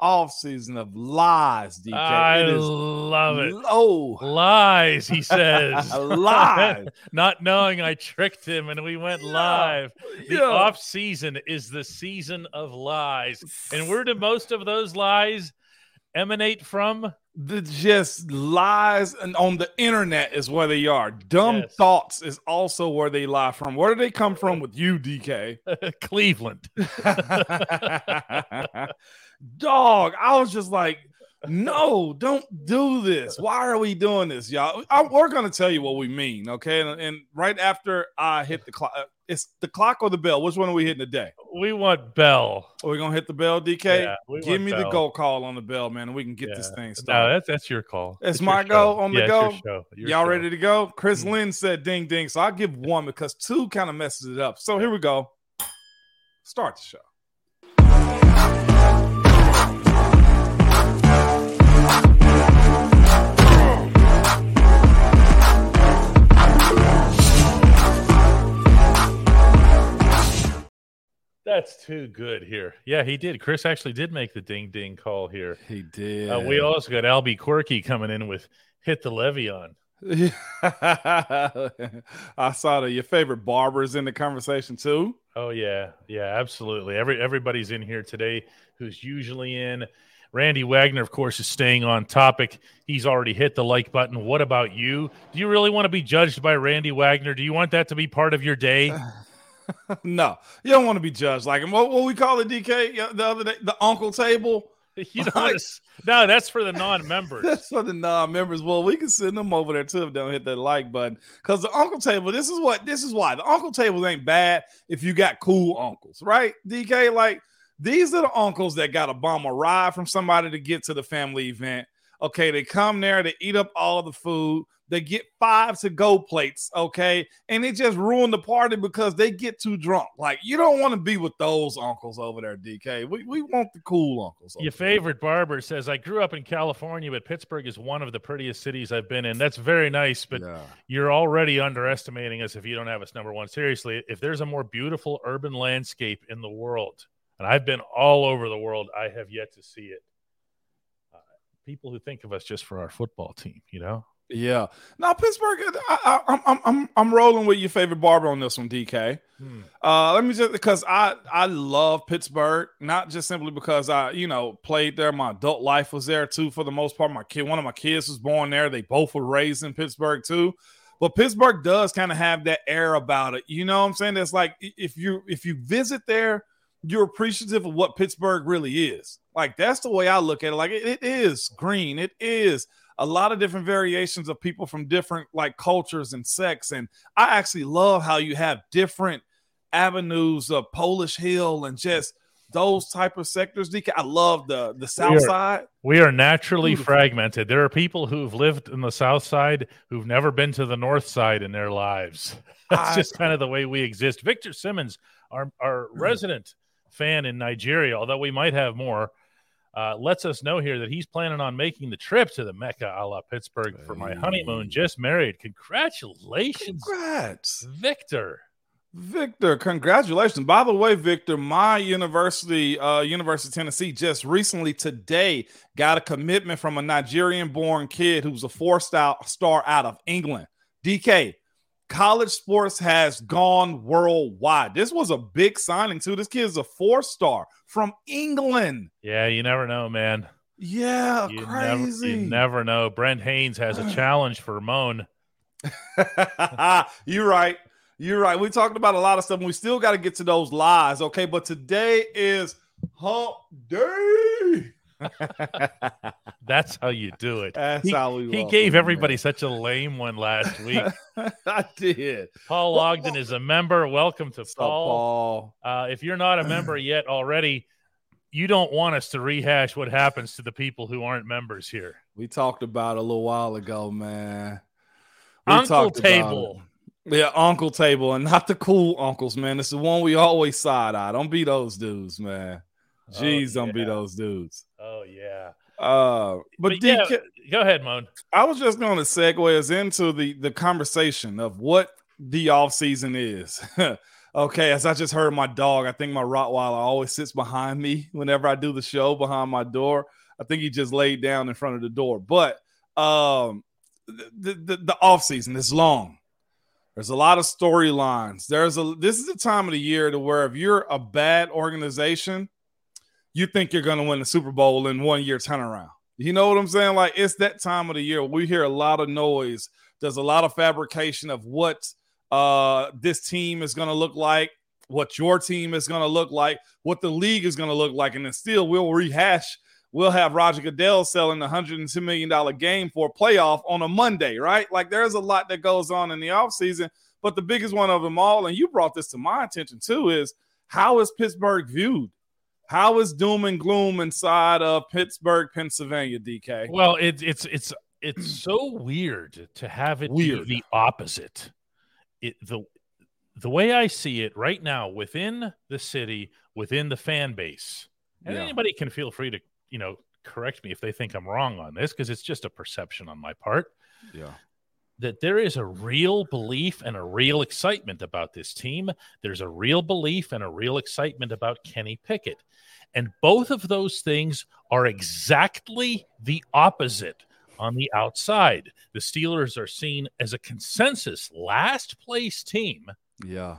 off season of lies, DK. I it is love it. low. Lies, he says. Lies. Not knowing I tricked him and we went Yeah. live. The Yeah. off season is the season of lies. And where do most of those lies emanate from? the just lies and on the internet is where they are. Dumb Yes. thoughts is also where they lie from. Where do they come from with you, DK? Cleveland. Dog, I was just like, no, don't do this. Why are we doing this, y'all? I, we're gonna tell you what we mean, okay? And, and right after I hit the clock, it's the clock or the bell. Which one are we hitting today? We want Bell. Are we gonna hit the bell, DK? Yeah, Give me the go call on the bell, man, and we can get this Yeah. thing No, started. that's that's your call. It's my go on the Yeah, go? your show. Your Y'all show. ready to go? Chris Mhm. Lynn said ding ding, so I'll give one because two kind of messes it up. So here we go. Start the show. That's too good here. Yeah, he did. Chris actually did make the ding ding call here. He did. Uh, we also got Albie Quirky coming in with hit the levy on. I saw that your favorite barbers in the conversation too. Oh yeah, yeah, absolutely. Every everybody's in here today who's usually in. Randy Wagner, of course, is staying on topic. He's already hit the like button. What about you? Do you really want to be judged by Randy Wagner? Do you want that to be part of your day? no, you don't want to be judged like him. What, what we call it, DK? The other day, the uncle table. You to, s- no, that's for the non-members. That's for the non-members. Well, we can send them over there too if they don't hit that like button. Because the uncle table, this is what this is why the uncle table ain't bad if you got cool uncles, right? DK, like these are the uncles that got a bomb a ride from somebody to get to the family event. Okay, they come there, they eat up all the food, they get five to go plates, okay, and it just ruined the party because they get too drunk. Like you don't want to be with those uncles over there, DK. We, we want the cool uncles. Your there. favorite barber says, I grew up in California, but Pittsburgh is one of the prettiest cities I've been in. That's very nice, but Yeah. you're already underestimating us if you don't have us number one. Seriously, if there's a more beautiful urban landscape in the world, and I've been all over the world, I have yet to see it. Uh, people who think of us just for our football team, you know? Yeah. Now Pittsburgh, I, I, I'm I'm I'm I'm rolling with your favorite barber on this one, DK. Hmm. Uh, let me just because I I love Pittsburgh, not just simply because I you know played there. My adult life was there too for the most part. My kid, one of my kids was born there. They both were raised in Pittsburgh too. But Pittsburgh does kind of have that air about it. You know what I'm saying? It's like if you if you visit there, you're appreciative of what Pittsburgh really is. Like that's the way I look at it. Like it, it is green. It is a lot of different variations of people from different like cultures and sects. And I actually love how you have different avenues of Polish Hill and just those type of sectors. DK. I love the the South are- Side. We are naturally Beautiful. fragmented. There are people who've lived in the South Side who've never been to the North Side in their lives. That's I- just kind of the way we exist. Victor Simmons, our, our Mm. resident fan in Nigeria, although we might have more, uh, lets us know here that he's planning on making the trip to the Mecca a la Pittsburgh for my honeymoon. Just married. Congratulations, Congrats. Victor. Victor, congratulations. By the way, Victor, my university, uh, University of Tennessee, just recently today got a commitment from a Nigerian born kid who's a four star star out of England. DK, college sports has gone worldwide. This was a big signing, too. This kid's a four star from England. Yeah, you never know, man. Yeah, You crazy. Never, you never know. Brent Haynes has a challenge for Moan. You're right. You're right. We talked about a lot of stuff, and we still got to get to those lies, okay? But today is hump day. That's how you do it. That's He- how we He gave man. everybody such a lame one last week. I did. Paul Well, Ogden well- is a member. Welcome to up, Paul. Paul? Uh, if you're not a member yet already, you don't want us to rehash what happens to the people who aren't members here. We talked about a little while ago, man. We Uncle talked Table. Yeah, Uncle Table, and not the cool uncles, man. It's the one we always side eye. Don't be those dudes, man. Oh, Jeez, don't be those dudes. Oh yeah. Uh, but, But yeah, go ahead, Moan. I was just going to segue us into the the conversation of what the off season is. Okay, as I just heard my dog, I think my Rottweiler always sits behind me whenever I do the show behind my door. I think he just laid down in front of the door. But um, the, the, the off season is long. There's a lot of storylines. There's a this is the time of the year to where if you're a bad organization, you think you're going to win the Super Bowl in one year turnaround. You know what I'm saying? Like it's that time of the year. We hear a lot of noise. There's a lot of fabrication of what uh, this team is going to look like, what your team is going to look like, what the league is going to look like, and then still we'll rehash we'll have Roger Goodell selling a $102 million game for a playoff on a Monday, right? Like there's a lot that goes on in the offseason. But the biggest one of them all, and you brought this to my attention too, is how is Pittsburgh viewed? How is doom and gloom inside of Pittsburgh, Pennsylvania, DK? Well, it, it's it's it's so weird to have it weird. be the opposite. It the the way I see it right now within the city, within the fan base, and yeah. anybody can feel free to you know, correct me if they think I'm wrong on this because it's just a perception on my part. Yeah. That there is a real belief and a real excitement about this team. There's a real belief and a real excitement about Kenny Pickett. And both of those things are exactly the opposite on the outside. The Steelers are seen as a consensus last place team. Yeah.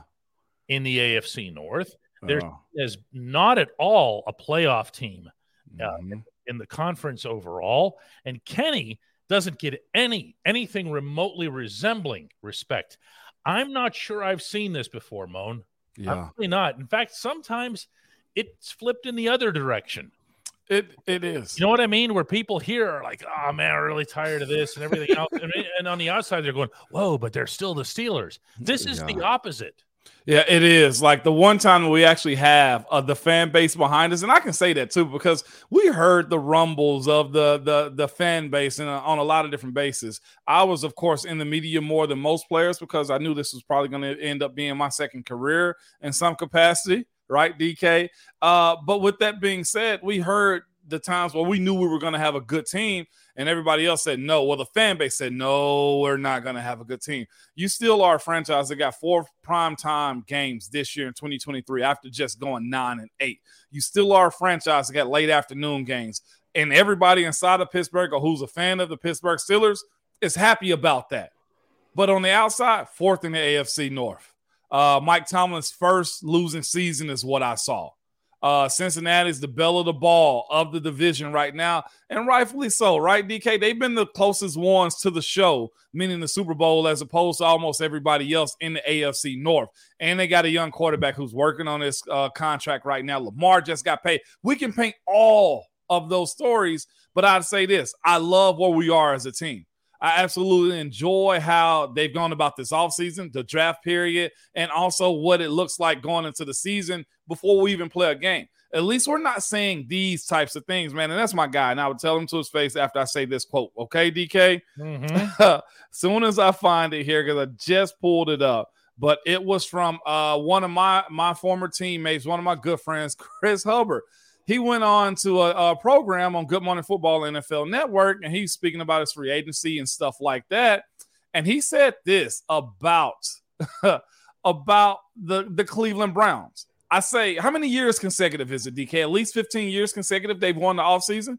In the AFC North. There's is not at all a playoff team mm-hmm. in, in the conference overall. And Kenny doesn't get any anything remotely resembling respect. I'm not sure I've seen this before, Moan. Yeah. Probably not. In fact, sometimes it's flipped in the other direction. It it is. You know what I mean? Where people here are like, "Oh man, I'm really tired of this and everything else," and, and, on the outside they're going, "Whoa!" But they're still the Steelers. This is yeah. the opposite. Yeah, it is. Like the one time we actually have uh, the fan base behind us, and I can say that too because we heard the rumbles of the the the fan base and on a lot of different bases. I was, of course, in the media more than most players because I knew this was probably going to end up being my second career in some capacity, right, DK? Uh, but with that being said, we heard the times where we knew we were going to have a good team and everybody else said no. Well, the fan base said no, we're not going to have a good team. You still are a franchise that got four prime time games this year in 2023 after just going nine and eight. You still are a franchise that got late afternoon games, and everybody inside of Pittsburgh or who's a fan of the Pittsburgh Steelers is happy about that. But on the outside, fourth in the AFC North. Uh, Mike Tomlin's first losing season is what I saw. Uh, Cincinnati is the bell of the ball of the division right now, and rightfully so, right? DK, they've been the closest ones to the show, meaning the Super Bowl, as opposed to almost everybody else in the AFC North. And they got a young quarterback who's working on his uh, contract right now. Lamar just got paid. We can paint all of those stories, but I'd say this I love where we are as a team. I absolutely enjoy how they've gone about this offseason, the draft period, and also what it looks like going into the season before we even play a game. At least we're not saying these types of things, man. And that's my guy. And I would tell him to his face after I say this quote. Okay, DK? Mm-hmm. soon as I find it here, because I just pulled it up. But it was from uh, one of my my former teammates, one of my good friends, Chris Hubbard he went on to a, a, program on Good Morning Football NFL Network, and he's speaking about his free agency and stuff like that. And he said this about about the the Cleveland Browns. I say, how many years consecutive is it, DK? At least 15 years consecutive they've won the offseason?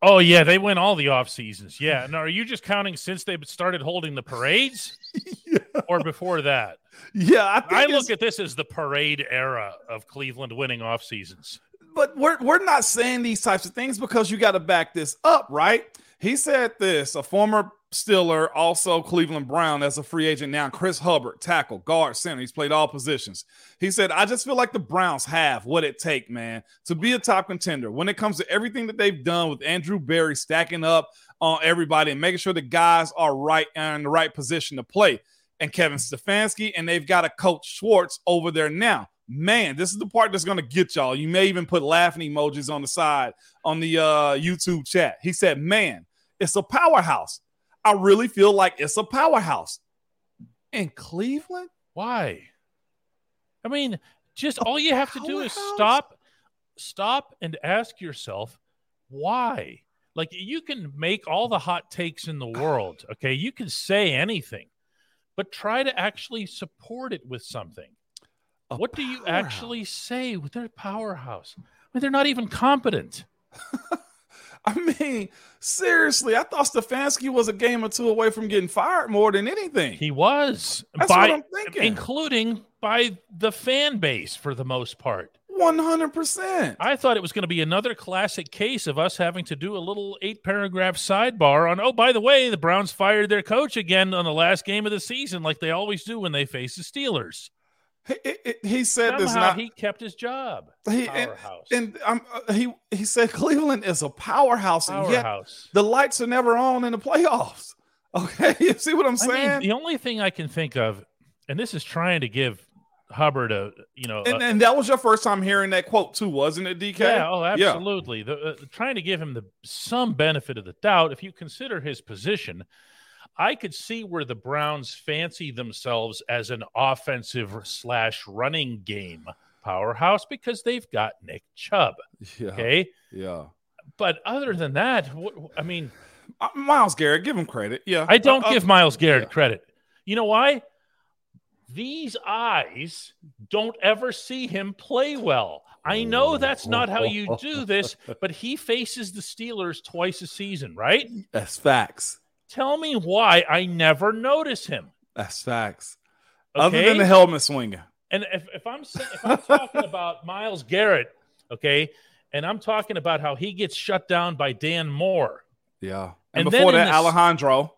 Oh, yeah, they win all the off seasons. Yeah. Now, are you just counting since they started holding the parades yeah. or before that? Yeah, I, I look at this as the parade era of Cleveland winning off seasons but we're we're not saying these types of things because you got to back this up, right? He said this, a former Steeler, also Cleveland Brown as a free agent now. Chris Hubbard, tackle, guard, center. He's played all positions. He said, I just feel like the Browns have what it take, man, to be a top contender. When it comes to everything that they've done with Andrew Berry stacking up on everybody and making sure the guys are right and in the right position to play. And Kevin Stefanski, and they've got a coach Schwartz over there now man, this is the part that's going to get y'all. You may even put laughing emojis on the side on the uh, YouTube chat. He said, man, it's a powerhouse. I really feel like it's a powerhouse. In Cleveland? Why? I mean, just all you have to do is stop, stop and ask yourself, why? Like you can make all the hot takes in the world. Okay. You can say anything, but try to actually support it with something. What do you actually say with their powerhouse? I mean, they're not even competent. I mean, seriously, I thought Stefanski was a game or two away from getting fired more than anything. He was That's by, what I'm thinking. including by the fan base for the most part. One hundred percent. I thought it was going to be another classic case of us having to do a little eight paragraph sidebar on, oh, by the way, the Browns fired their coach again on the last game of the season, like they always do when they face the Steelers. He, he, said this Somehow not. he kept his job. He, and Powerhouse. and um, uh, he he said Cleveland is a powerhouse, and yet the lights are never on in the playoffs. Okay, you see what I'm I saying? mean, the only thing I can think of, and this is trying to give Hubbard a, you know, and, a- and that was your first time hearing that quote too, wasn't it, DK? Yeah, oh, absolutely. The, uh, trying to give him the some benefit of the doubt. If you consider his position, I could see where the Browns fancy themselves as an offensive slash running game powerhouse because they've got Nick Chubb. yeah, Okay, yeah. but other than that, what, I mean, Uh, Myles Garrett, give him credit. Yeah, I don't Uh, uh, give Myles Garrett yeah. credit. You know why? These eyes don't ever see him play well. I know that's not how you do this, but he faces the Steelers twice a season, right? That's facts. Tell me why I never notice him. That's facts. Okay? Other than the helmet swinging. and if, if I'm if I'm talking about Myles Garrett, okay, and I'm talking about how he gets shut down by Dan Moore, Yeah. And, And before that, the Alejandro.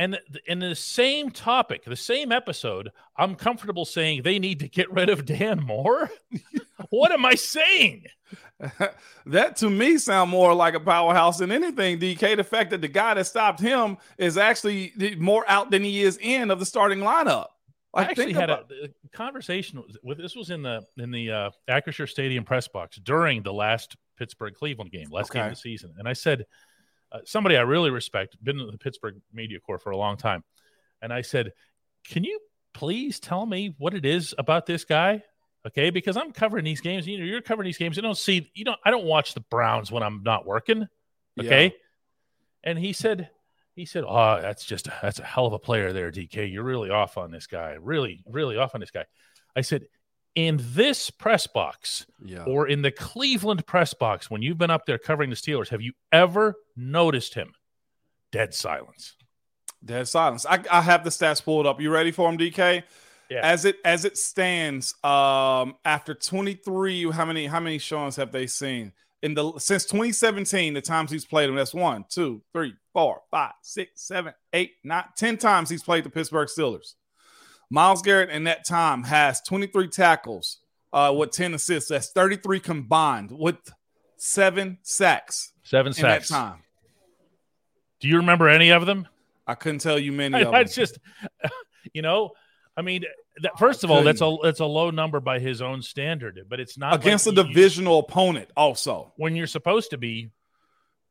And in the same topic, the same episode, I'm comfortable saying they need to get rid of Dan Moore. what am I saying? that to me sound more like a powerhouse than anything. DK, the fact that the guy that stopped him is actually more out than he is in of the starting lineup. I actually think had about- a, a conversation with, this was in the in the uh, Acrisure Stadium press box during the last Pittsburgh Cleveland game, last game of the season, and I said uh, somebody I really respect, been in the Pittsburgh media corps for a long time, and I said, "Can you please tell me what it is about this guy?" Okay, because I'm covering these games. You know, you're covering these games. You don't see, you don't. I don't watch the Browns when I'm not working. Okay, and he said, he said, "Oh, that's just that's a hell of a player there, DK. You're really off on this guy. Really, really off on this guy." I said, "In this press box yeah. or in the Cleveland press box, when you've been up there covering the Steelers, have you ever noticed him?" Dead silence. Dead silence. I, I have the stats pulled up. You ready for him, DK? Yeah. As it as it stands, um, after 23, how many how many showings have they seen? In the since 2017, the times he's played them, that's one, two, three, four, five, six, seven, eight, nine, ten times he's played the Pittsburgh Steelers. Myles Garrett in that time has 23 tackles uh, with 10 assists. That's 33 combined with seven sacks Seven in sacks. that time. Do you remember any of them? I couldn't tell you many I, of them. that's just, you know, I mean, that, first of all, that's a that's a low number by his own standard, but it's not against like a you- you- divisional opponent, also. when you're supposed to be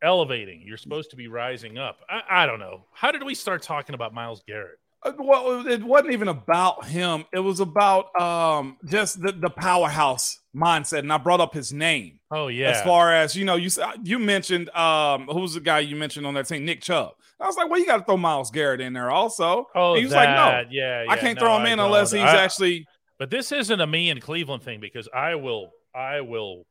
elevating. You're supposed to be rising up. I, I don't know. How did we start talking about Myles Garrett? Uh, Well, it wasn't even about him. It was about um, just the, the powerhouse mindset. And I brought up his name Oh yeah. as far as you know. You you mentioned um, who's the guy you mentioned on that team, Nick Chubb. I was like, well, you got to throw Myles Garrett in there also. oh, he was like, no, that, yeah, I can't no, throw him I in unless don't. he's I- actually. But this isn't a me and Cleveland thing because I will I will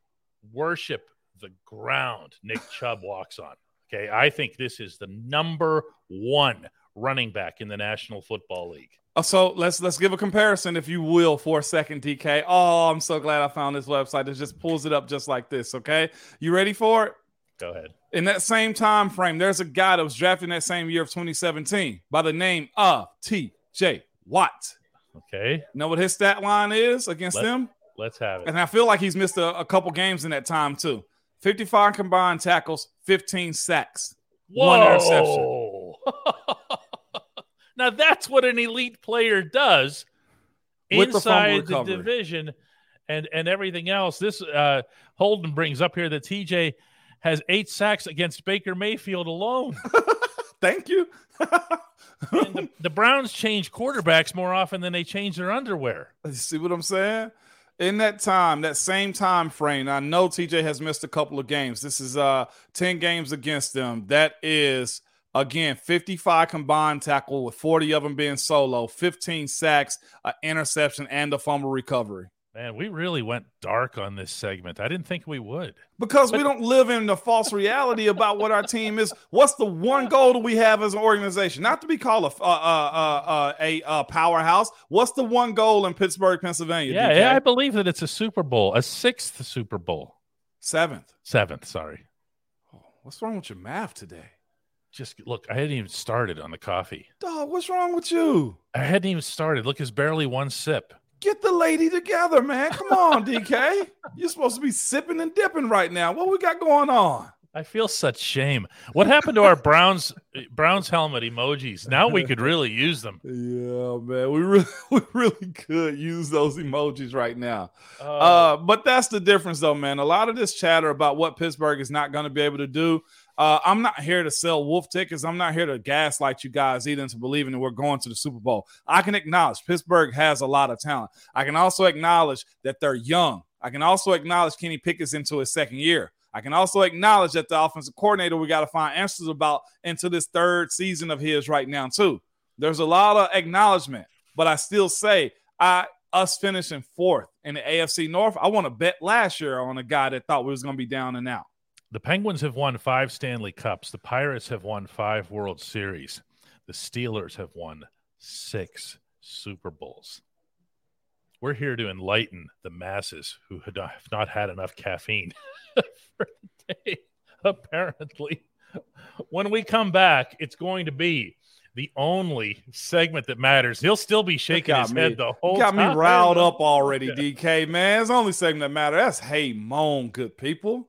worship the ground Nick Chubb walks on. Okay, I think this is the number one running back in the National Football League. Uh, So let's let's give a comparison, if you will, for a second, DK. Oh, I'm so glad I found this website that just pulls it up just like this. Okay, you ready for it? Go ahead. In that same time frame, there's a guy that was drafted in that same year of 2017 by the name of T.J. Watt. Okay, Know what his stat line is against Let- them? let's have it. And I feel like he's missed a, a couple games in that time too. 55 combined tackles, 15 sacks. One interception. Now that's what an elite player does With inside the, recovery. division and and everything else. This uh, Holden brings up here that TJ has eight sacks against Baker Mayfield alone. Thank you. and the, the Browns change quarterbacks more often than they change their underwear. You see what I'm saying? In that time, that same time frame, I know TJ has missed a couple of games. This is uh 10 games against them. That is again 55 combined tackle with 40 of them being solo, 15 sacks, an interception, and a fumble recovery. Man, we really went dark on this segment. I didn't think we would. Because but- we don't live in the false reality about what our team is. What's the one goal that we have as an organization? Not to be called a uh, uh, uh, a, a powerhouse. What's the one goal in Pittsburgh, Pennsylvania? Yeah, yeah, I believe that it's a Super Bowl, a sixth Super Bowl. Seventh. Seventh, sorry. Oh, what's wrong with your math today? Just look, I hadn't even started on the coffee. Dog, what's wrong with you? I hadn't even started. Look, it's barely one sip. Get the lady together, man. Come on, DK. You're supposed to be sipping and dipping right now. What we got going on? I feel such shame. What happened to our Browns Browns helmet emojis? Now we could really use them. Yeah, man, we really we really could use those emojis right now. Uh, uh, but that's the difference, though, man. A lot of this chatter about what Pittsburgh is not going to be able to do. Uh, I'm not here to sell wolf tickets. I'm not here to gaslight you guys either into believing that we're going to the Super Bowl. I can acknowledge Pittsburgh has a lot of talent. I can also acknowledge that they're young. I can also acknowledge Kenny Pickett's into his second year. I can also acknowledge that the offensive coordinator we got to find answers about into this third season of his right now too. There's a lot of acknowledgement, but I still say I us finishing fourth in the AFC North. I want to bet last year on a guy that thought we was going to be down and out. The Penguins have won five Stanley Cups. The Pirates have won five World Series. The Steelers have won six Super Bowls. We're here to enlighten the masses who have not had enough caffeine for the day, apparently. When we come back, it's going to be the only segment that matters. He'll still be shaking his me. head the whole time. you got me riled up already, DK, man. It's the only segment that matters. That's Hey Moan, good people.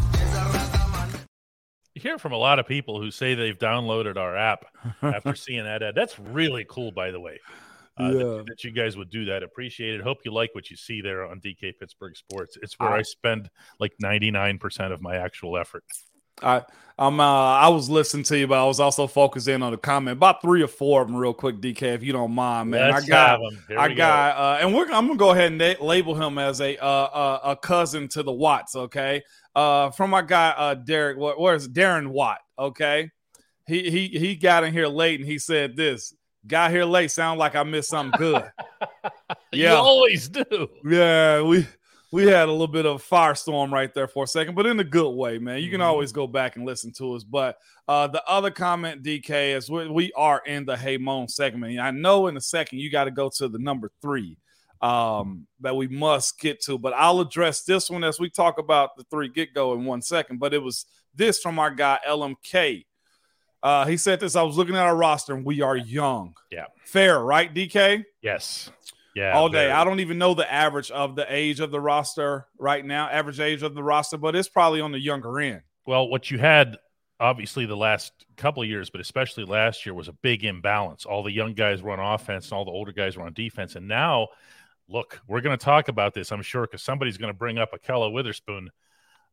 hear from a lot of people who say they've downloaded our app after seeing that ad. That's really cool, by the way. Uh, yeah. that, that, you guys would do that. Appreciate it. Hope you like what you see there on DK Pittsburgh Sports. It's where I, I spend like 99% of my actual effort. I I'm uh, I was listening to you, but I was also focusing on the comment. About three or four of them, real quick, DK, if you don't mind, man. Let's I got I got, uh, and we're I'm gonna go ahead and label him as a uh, uh, a cousin to the Watts. Okay, uh, from my guy uh, Derek. What, where's Darren Watt? Okay, he he he got in here late and he said this. Got here late. Sound like I missed something good. yeah, you always do. Yeah, we we had a little bit of a firestorm right there for a second, but in a good way, man. You can mm-hmm. always go back and listen to us. But uh, the other comment, DK, is we, we are in the Hey Moan segment. I know in a second you got to go to the number three um, that we must get to. But I'll address this one as we talk about the three get go in one second. But it was this from our guy LMK. Uh, he said this. I was looking at our roster and we are young. Yeah. Fair, right, DK? Yes. Yeah. All day. Very. I don't even know the average of the age of the roster right now, average age of the roster, but it's probably on the younger end. Well, what you had obviously the last couple of years, but especially last year was a big imbalance. All the young guys were on offense and all the older guys were on defense. And now look, we're going to talk about this, I'm sure, because somebody's going to bring up Ahkello Witherspoon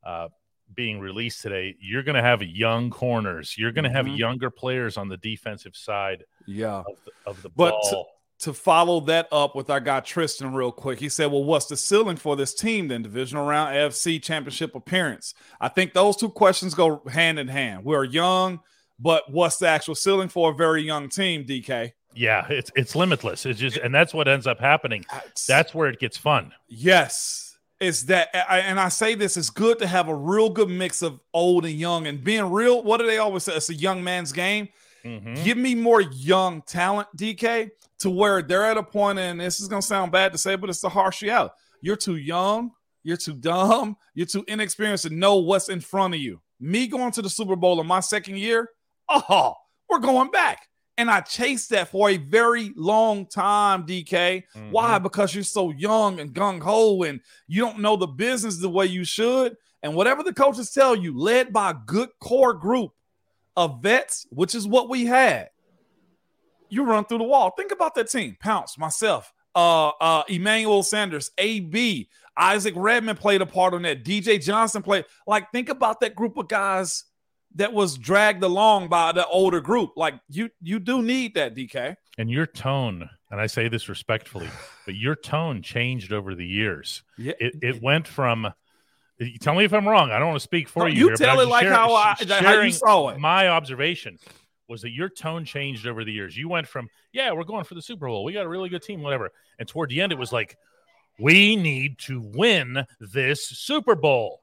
uh, being released today. You're going to have young corners. You're going to have mm-hmm. younger players on the defensive side. Yeah, of the, of the but ball. To, to follow that up with our guy Tristan, real quick, he said, "Well, what's the ceiling for this team? Then divisional round, AFC championship appearance." I think those two questions go hand in hand. We're young, but what's the actual ceiling for a very young team? DK. Yeah, it's it's limitless. It's just, and that's what ends up happening. That's where it gets fun. Yes, is that, and I say this: it's good to have a real good mix of old and young, and being real. What do they always say? It's a young man's game. Mm-hmm. Give me more young talent, DK, to where they're at a point, and this is gonna sound bad to say, but it's the harsh reality. You're too young. You're too dumb. You're too inexperienced to know what's in front of you. Me going to the Super Bowl in my second year, oh, we're going back. And I chased that for a very long time, DK. Mm-hmm. Why? Because you're so young and gung ho and you don't know the business the way you should. And whatever the coaches tell you, led by a good core group of vets, which is what we had, you run through the wall. Think about that team Pounce, myself, uh, uh, Emmanuel Sanders, AB. Isaac Redman played a part on that. DJ Johnson played. Like, think about that group of guys that was dragged along by the older group. Like, you you do need that, DK. And your tone, and I say this respectfully, but your tone changed over the years. Yeah, It it went from. Tell me if I'm wrong. I don't want to speak for No, you. you here, tell it like share- how I- how you saw it. My observation was that your tone changed over the years. You went from, yeah, we're going for the Super Bowl. We got a really good team, whatever. And toward the end, it was like, we need to win this Super Bowl.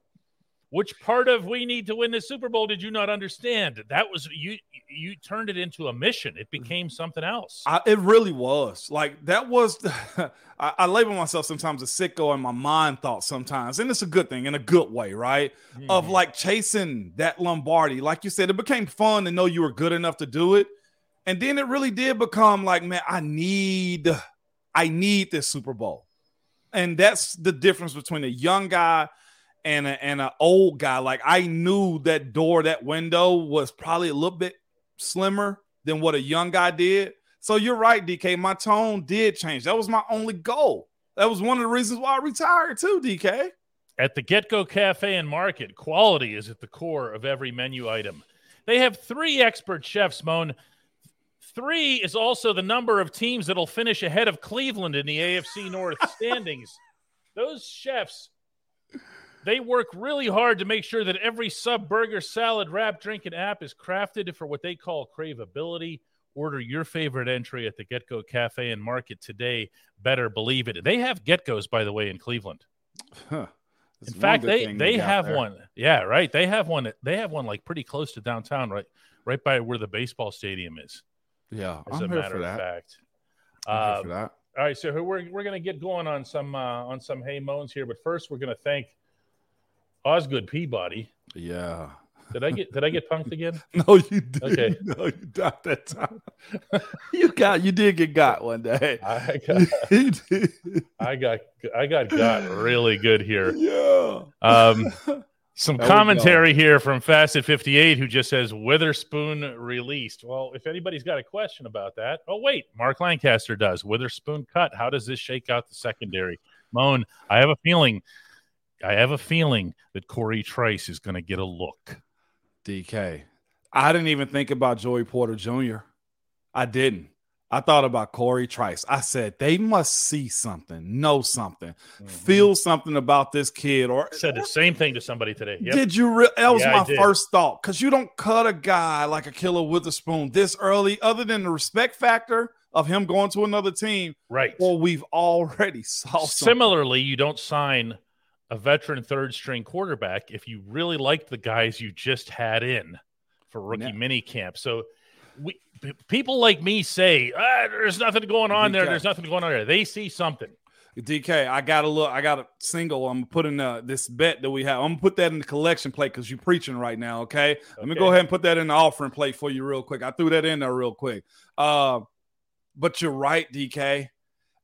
Which part of we need to win this Super Bowl did you not understand? That was you. You turned it into a mission. It became something else. I, it really was like that was. The, I, I label myself sometimes a sicko in my mind thoughts sometimes, and it's a good thing in a good way, right? Of Mhm. like chasing that Lombardi, like you said, it became fun to know you were good enough to do it, and then it really did become like, man, I need, I need this Super Bowl, and that's the difference between a young guy and a, and an old guy. Like I knew that door, that window was probably a little bit slimmer than what a young guy did. So you're right, DK. My tone did change. That was my only goal. That was one of the reasons why I retired too, DK. At the GetGo Cafe and Market, quality is at the core of every menu item. They have three expert chefs, Moan. Three is also the number of teams that'll finish ahead of Cleveland in the AFC North standings. Those chefs, they work really hard to make sure that every sub, burger, salad, wrap, drink, and app is crafted for what they call craveability. Order your favorite entry at the GetGo Cafe and Market today. Better believe it. They have GetGo's, by the way, in Cleveland. Huh. In fact, they they have there. one. Yeah, right. They have one. They have one like pretty close to downtown, right, right by where the baseball stadium is. Yeah, As I'm a here matter for of fact. I'm here for that. all right, so we're we're gonna get going on some uh, on some hey moans here, but first we're gonna thank Osgood Peabody. Yeah. Did I get did I get punked again? No, you did. Okay. No, you got that time. you got. You did get got one day. I got. I got I got got really good here. Yeah. Um, Some There commentary here from Facet 58 who just says Witherspoon released. Well, if anybody's got a question about that, oh, wait, Mark Lancaster does. Witherspoon cut. How does this shake out the secondary? Moan, I have a feeling, I have a feeling that Cory Trice is going to get a look. DK. I didn't even think about Joey Porter Jr. I didn't. I thought about Cory Trice. I said they must see something, know something, mm-hmm. feel something about this kid. Or Said the same thing to somebody today. Yep. did you? Re- that was Yeah, my first thought because you don't cut a guy like Ahkello Witherspoon this early, other than the respect factor of him going to another team. right. Well, we've already saw something. Similarly, you don't sign a veteran third string quarterback if you really like the guys you just had in for rookie Yeah. mini camp. So we p- people like me say, ah, there's nothing going on there. There's nothing going on there. They see something. DK, I got a look. I got a single. I'm putting uh, this bet that we have. I'm gonna put that in the collection plate because you're preaching right now. Okay? let me go ahead and put that in the offering plate for you real quick. I threw that in there real quick. Uh, but you're right, DK.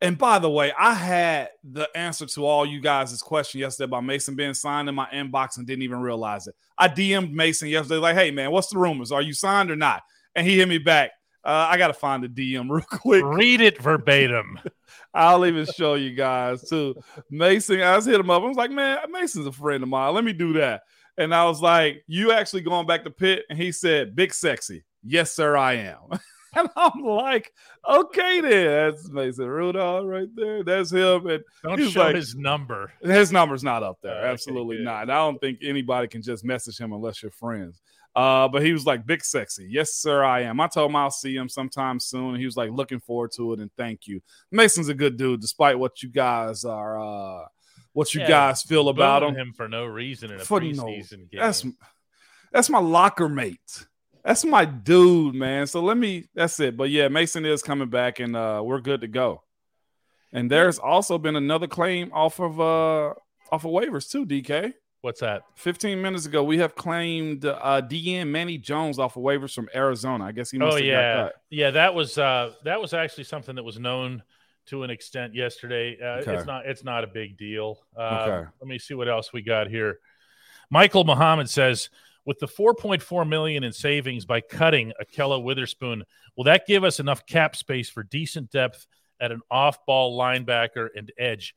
And by the way, I had the answer to all you guys' question yesterday about Mason being signed in my inbox and didn't even realize it. I DM'd Mason yesterday, like, "Hey man, what's the rumors? Are you signed or not?" And he hit me back. Uh, I gotta find the DM real quick. Read it verbatim. I'll even show you guys too. Mason, I just hit him up. I was like, man, Mason's a friend of mine. Let me do that. And I was like, you actually going back to Pitt? And he said, big sexy. Yes, sir, I am. and I'm like, okay, then. That's Mason Rudolph right there. That's him. And Don't He's show like- his number. his number's not up there. Okay, Absolutely good. not. I don't think anybody can just message him unless you're friends. Uh, but he was like, big sexy. Yes, sir, I am. I told him I'll see him sometime soon. He was like, looking forward to it and thank you. Mason's a good dude, despite what you guys are uh what you Yeah, guys feel about him. him for no reason in a For no- game. That's that's my locker mate. That's my dude, man. So let me that's it. But yeah, Mason is coming back and uh we're good to go. And there's also been another claim off of uh off of waivers too, DK. What's that? 15 minutes ago, we have claimed uh DN Manny Jones off of waivers from Arizona. I guess he must Oh have yeah, got cut. yeah. That was uh, that was actually something that was known to an extent yesterday. Uh, Okay. It's not it's not a big deal. Uh, Okay. Let me see what else we got here. Michael Muhammad says, with the 4.4 million in savings by cutting Ahkello Witherspoon, will that give us enough cap space for decent depth at an off-ball linebacker and edge?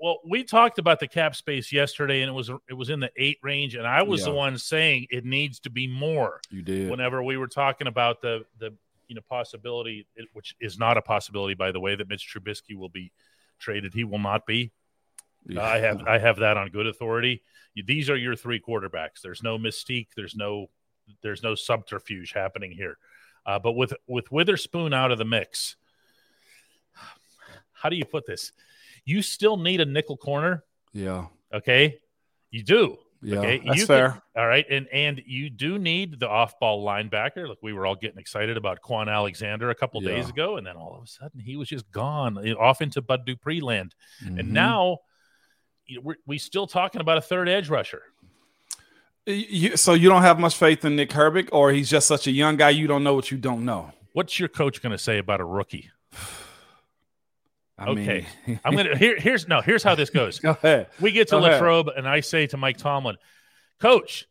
Well, we talked about the cap space yesterday, and it was it was in the eight range, and I was the one saying it needs to be more. You did. Whenever we were talking about the the you know possibility, which is not a possibility, by the way, that Mitch Trubisky will be traded. He will not be. I have I have that on good authority. These are your three quarterbacks. There's no mystique. There's no there's no subterfuge happening here. Uh, but with with Witherspoon out of the mix, how do you put this? You still need a nickel corner, Yeah. okay? You do. Yeah. Okay, That's you fair. Can, all right, and and you do need the off-ball linebacker. Look, we were all getting excited about Kwon Alexander a couple Yeah. days ago, and then all of a sudden he was just gone uh, off into Bud Dupree land. Mhm. And now we're we still talking about a third edge rusher. You, so you don't have much faith in Nick Herbig, or he's just such a young guy. You don't know what you don't know. What's your coach going to say about a rookie? I Okay. mean, I'm gonna here. Here's no. Here's how this goes. go ahead. We get to Go ahead. And I say to Mike Tomlin, Coach,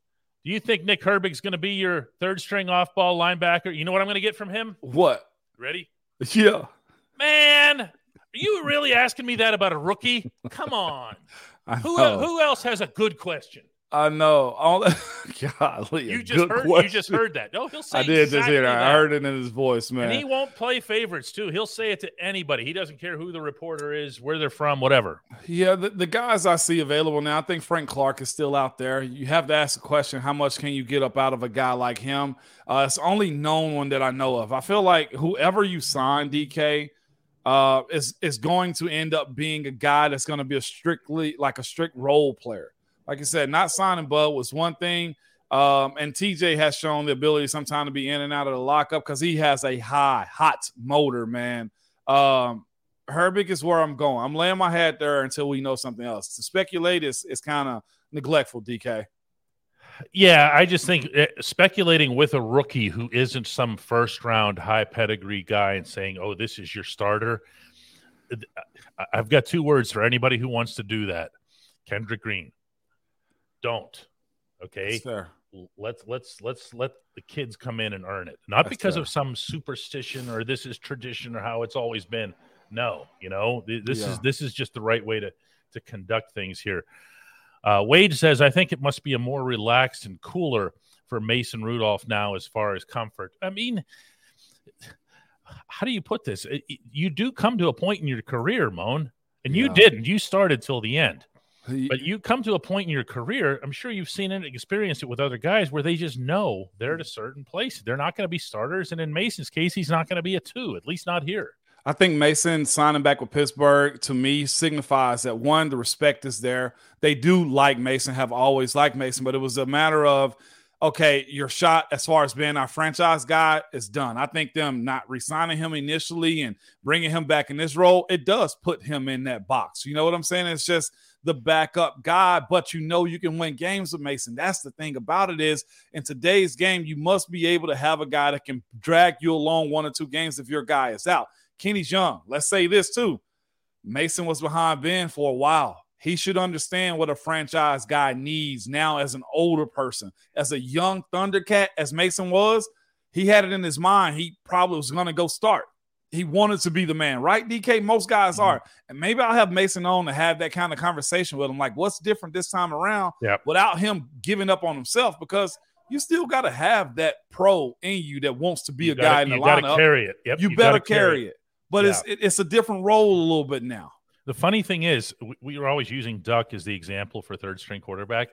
do you think Nick Herbig's going to be your third string off ball linebacker? You know what I'm going to get from him? What? Ready? Yeah. Man, are you really asking me that about a rookie? Come on. Who who else has a good question? I know. All, golly, You just heard. question. You just heard that. No, he'll say. I did just hear that. I heard it in his voice, man. And he won't play favorites too. He'll say it to anybody. He doesn't care who the reporter is, where they're from, whatever. Yeah, the, the guys I see available now, I think Frank Clark is still out there. You have to ask the question how much can you get up out of a guy like him? Uh, it's only known one that I know of. I feel like whoever you sign, DK, uh, is, is going to end up being a guy that's going to be a strictly like a strict role player. Like I said, not signing Bud was one thing. Um, and TJ has shown the ability sometimes to be in and out of the lockup because he has a high, hot motor, man. Um, Herbig is where I'm going. I'm laying my hat there until we know something else. To speculate is is kind of neglectful, DK. Yeah, I just think uh, speculating with a rookie who isn't some first round high pedigree guy and saying, "Oh, this is your starter." I've got two words for anybody who wants to do that. Kendrick Green, don't. Okay, let's let's let's let the kids come in and earn it not That's because fair. of some superstition or this is tradition or how it's always been no you know this Yeah. is this is just the right way to to conduct things here uh, wade says i think it must be a more relaxed and cooler for mason rudolph now as far as comfort i mean how do you put this It- it- you do come to a point in your career moan and you Yeah. didn't you started till the end but you come to a point in your career, I'm sure you've seen it, experienced it with other guys where they just know they're at a certain place. They're not going to be starters. And in Mason's case, he's not going to be a two, at least not here. I think Mason signing back with Pittsburgh to me signifies that one, the respect is there. They do like Mason, have always liked Mason, but it was a matter of okay, your shot as far as being our franchise guy is done. I think them not re-signing him initially and bringing him back in this role, it does put him in that box. You know what I'm saying? It's just the backup guy, but you know you can win games with Mason. That's the thing about it is in today's game, you must be able to have a guy that can drag you along one or two games if your guy is out. Kenny's young. Let's say this too. Mason was behind Ben for a while. He should understand what a franchise guy needs now as an older person. As a young Thundercat, as Mason was, he had it in his mind. He probably was going to go start. He wanted to be the man, right? DK, most guys Mhm. are. And maybe I'll have Mason on to have that kind of conversation with him. Like, what's different this time around Yep. without him giving up on himself? Because you still got to have that pro in you that wants to be You a gotta- guy in the lineup. you lineup. carry it. Yep, you, you better carry carry it. But it's it, it's a different role a little bit now. The funny thing is, we, we were always using Duck as the example for third string quarterback,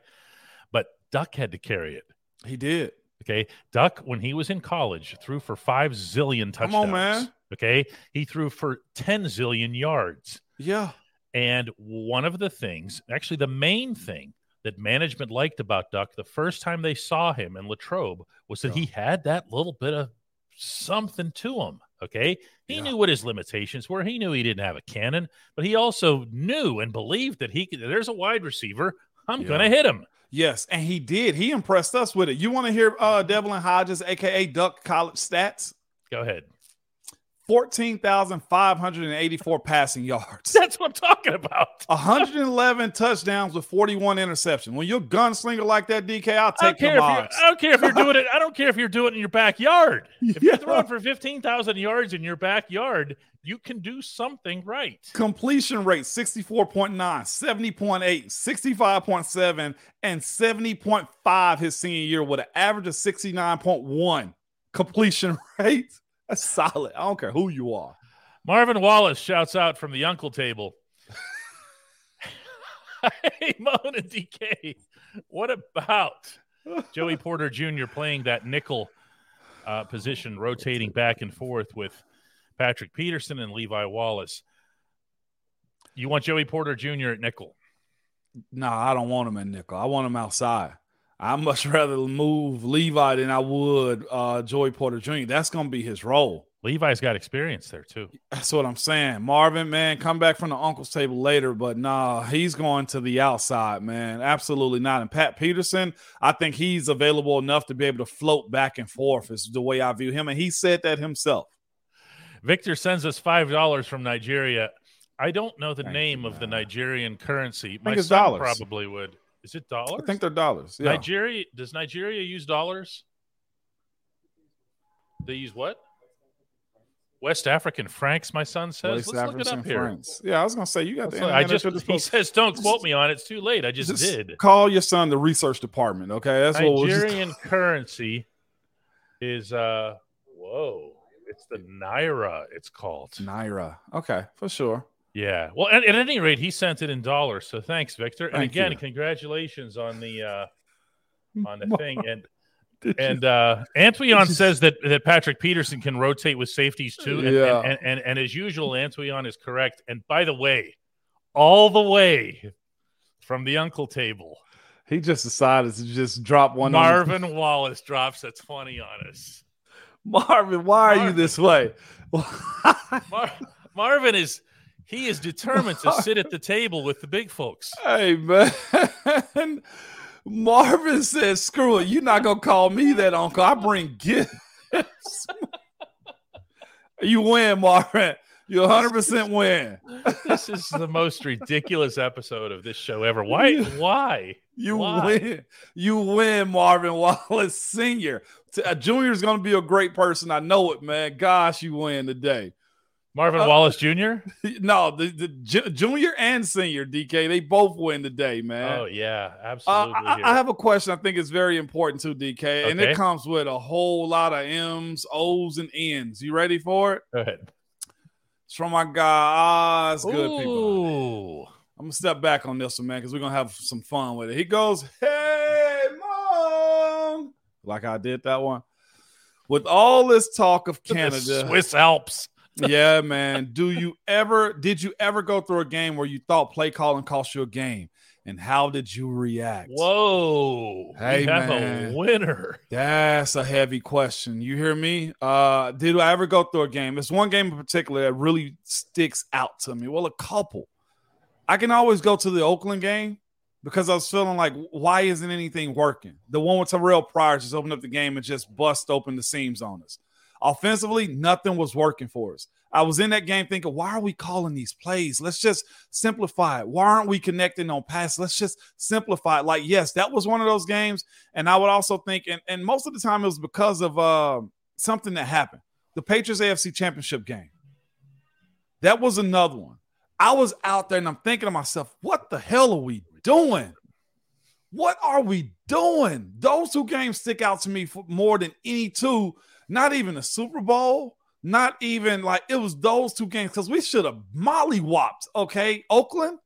but Duck had to carry it. He did. Okay. Duck, when he was in college, threw for five zillion touchdowns. Come on, man. Okay. He threw for 10 zillion yards. Yeah. And one of the things, actually, the main thing that management liked about Duck the first time they saw him in Latrobe was that Yeah. he had that little bit of something to him. Okay. He Yeah. knew what his limitations were. He knew he didn't have a cannon, but he also knew and believed that he could, there's a wide receiver. I'm Yeah. going to hit him. Yes, and he did. He impressed us with it. You want to hear uh Devlin Hodges, aka Duck College stats? Go ahead. 14,584 passing yards. That's what I'm talking about. 111 touchdowns with 41 interceptions. When you're a gunslinger like that, DK, I'll take you're, odds. I don't care if you're doing it. I don't care if you're doing it in your backyard. If Yeah. you're throwing for 15,000 yards in your backyard, you can do something right. Completion rate 64.9, 70.8, 65.7, and 70.5 his senior year with an average of 69.1 completion rate. That's solid. I don't care who you are. Marvin Wallace shouts out from the uncle table. hey, Moan and DK, what about Joey Porter Jr. playing that nickel uh, position, rotating back and forth with Patrick Peterson and Levi Wallace? You want Joey Porter Jr. at nickel? No, I don't want him in nickel. I want him outside. I much rather move Levi than I would uh, Joey Porter Jr. That's going to be his role. Levi's got experience there too. That's what I'm saying. Marvin, man, come back from the uncle's table later, but nah, he's going to the outside, man. Absolutely not. And Pat Peterson, I think he's available enough to be able to float back and forth, is the way I view him. And he said that himself. Victor sends us five dollars from Nigeria. I don't know the Thank name you, of the. Nigerian currency. My it's son dollars. probably would. Is it dollars? I think they're dollars. Yeah. Nigeria does Nigeria use dollars? They use what? West African francs. My son says. West Let's look it African up here. francs. Yeah, I was going to say, you got the what- I just he says don't quote me on it. It's too late. I just, Just did. Call your son the research department, okay? That's what we'll just Nigerian currency is uh whoa. It's the naira. It's called. Naira. Okay, for sure. Yeah. Well, at, at any rate, he sent it in dollars. So thanks, Victor. And Thank again, you. congratulations on the uh on the thing. And and uh Antoine says that that Patrick Peterson can rotate with safeties too. And, Yeah. and, and, and, and as usual, Antoine is correct. And by the way, all the way from the uncle table, He just decided to just drop one on Marvin Wallace drops a 20 on us. Marvin, why are you this way? Mar- Marvin is he is determined to sit at the table with the big folks. hey man. Marvin says, screw it. You're not gonna call me that uncle. I bring gifts. you win, Marvin. You 100 percent win. This is the most ridiculous episode of this show ever. Why? Why? You Why? win. You win, Marvin Wallace Sr. Uh, Junior is going to be a great person. I know it, man. Gosh, you win today. Marvin Uh, Wallace Jr. No, the, the junior and senior DK, they both win today, man. Oh yeah, Uh, absolutely. I, I have a question. I think it's very important to DK, and it comes with a whole lot of M's, O's, and N's. You ready for it? Go ahead. It's from my guy. Oz. Good people. Ooh. I'm gonna step back on this one, man, because we're gonna have some fun with it. He goes, "Hey, mom," like I did that one. With all this talk of Canada, Swiss Alps. Yeah, man. Do you ever? Did you ever go through a game where you thought play calling cost you a game, and how did you react? Whoa. Hey, we have man. a winner. That's a heavy question. You hear me? Uh, did I ever go through a game? It's one game in particular that really sticks out to me. Well, a couple. I can always go to the Oakland game because I was feeling like, why isn't anything working? The one with Terrelle Pryor just opened up the game and just bust open the seams on us. Offensively, nothing was working for us. I was in that game thinking, why are we calling these plays? Let's just simplify it. Why aren't we connecting on pass? Let's just simplify it. Like, yes, that was one of those games. And I would also think, and, and most of the time it was because of uh, something that happened. The Patriots AFC Championship game. That was another one. I was out there and I'm thinking to myself, what the hell are we doing? What are we doing? Those two games stick out to me for more than any two. Not even the Super Bowl, not even like it was those two games because we should have mollywopped. Okay, Oakland,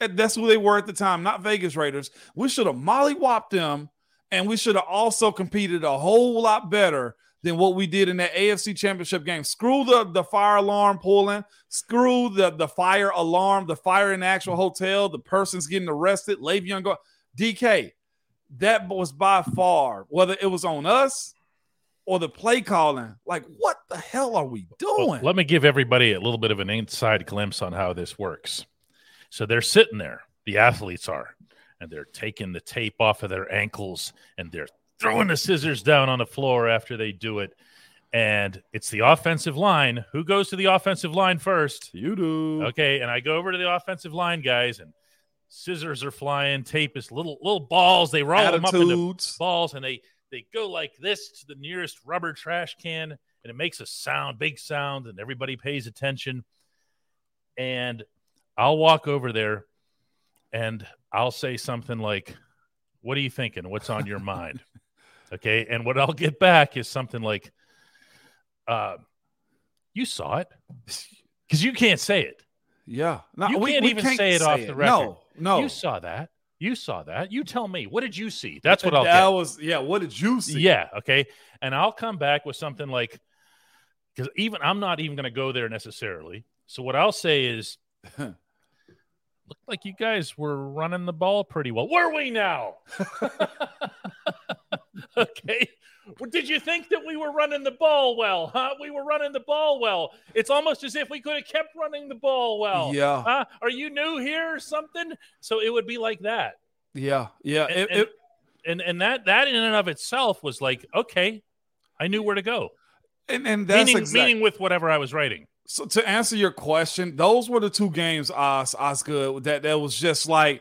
eh, that's who they were at the time, not Vegas Raiders. We should have mollywopped them, and we should have also competed a whole lot better than what we did in that AFC Championship game. Screw the the fire alarm pulling. Screw the the fire alarm, the fire in the actual hotel. The person's getting arrested. Le'Veon go DK. That was by far whether it was on us or the play calling. Like, what the hell are we doing? Well, let me give everybody a little bit of an inside glimpse on how this works. So they're sitting there, the athletes are, and they're taking the tape off of their ankles and they're throwing the scissors down on the floor after they do it. and it's the offensive line. Who goes to the offensive line first? You do. Okay, and I go over to the offensive line guys, and scissors are flying, tape is little little balls. They roll them up into Attitudes. balls, and they they go like this to the nearest rubber trash can, and it makes a sound, big sound, and everybody pays attention. And I'll walk over there, and I'll say something like, "What are you thinking? What's on your mind?" Okay, and what I'll get back is something like, uh, "You saw it." Because you can't say it. Yeah. No, You we- can't we even say it off the record. No, no. You saw that. You saw that. You tell me. What did you see? That's what I'll that get. was yeah. What did you see? Yeah. Okay. And I'll come back with something like, because even I'm not even going to go there necessarily. So what I'll say is, looked like you guys were running the ball pretty well. Were we now? okay. Did you think that we were running the ball well? Huh? We were running the ball well. It's almost as if we could have kept running the ball well. Yeah. Huh? Are you new here or something? So it would be like that. Yeah. Yeah. And, It- and, it- and and that that in and of itself was like, okay, I knew where to go. and, and that's meaning, exact- meaning with whatever I was writing. So to answer your question, those were the two games, Os Osgood, that that was just like,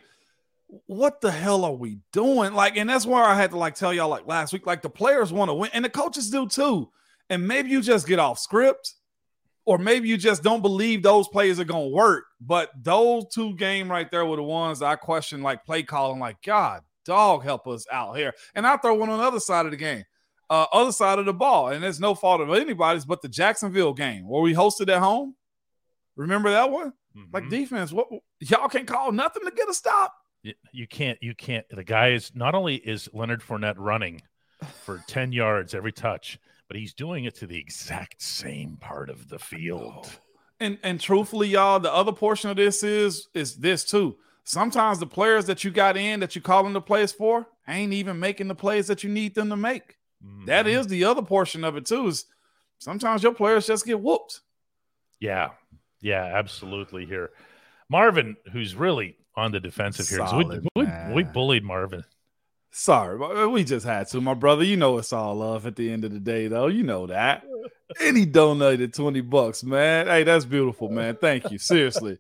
what the hell are we doing? Like, and that's why I had to like tell y'all like last week, like the players want to win, and the coaches do too. And maybe you just get off script, or maybe you just don't believe those plays are gonna work. But those two game right there were the ones I questioned, like play calling, like God, dog, help us out here. And I throw one on the other side of the game uh, other side of the ball, and it's no fault of anybody's but the Jacksonville game where we hosted at home. Remember that one? Like Mhm. defense, what y'all can't call nothing to get a stop. You can't you can't the guy is not only is Leonard Fournette running for 10 yards every touch, but he's doing it to the exact same part of the field. And and truthfully, y'all, the other portion of this is is this too. Sometimes the players that you got in that you calling the plays for ain't even making the plays that you need them to make. That Mhm. is the other portion of it too. Is sometimes your players just get whooped. Yeah. Yeah, absolutely here. Marvin, who's really on the defensive here. we, Solid, we, man. we bullied Marvin. Sorry, but we just had to, my brother. You know it's all love at the end of the day, though. You know that. And he donated 20 bucks, man. Hey, that's beautiful, man. Thank you. Seriously.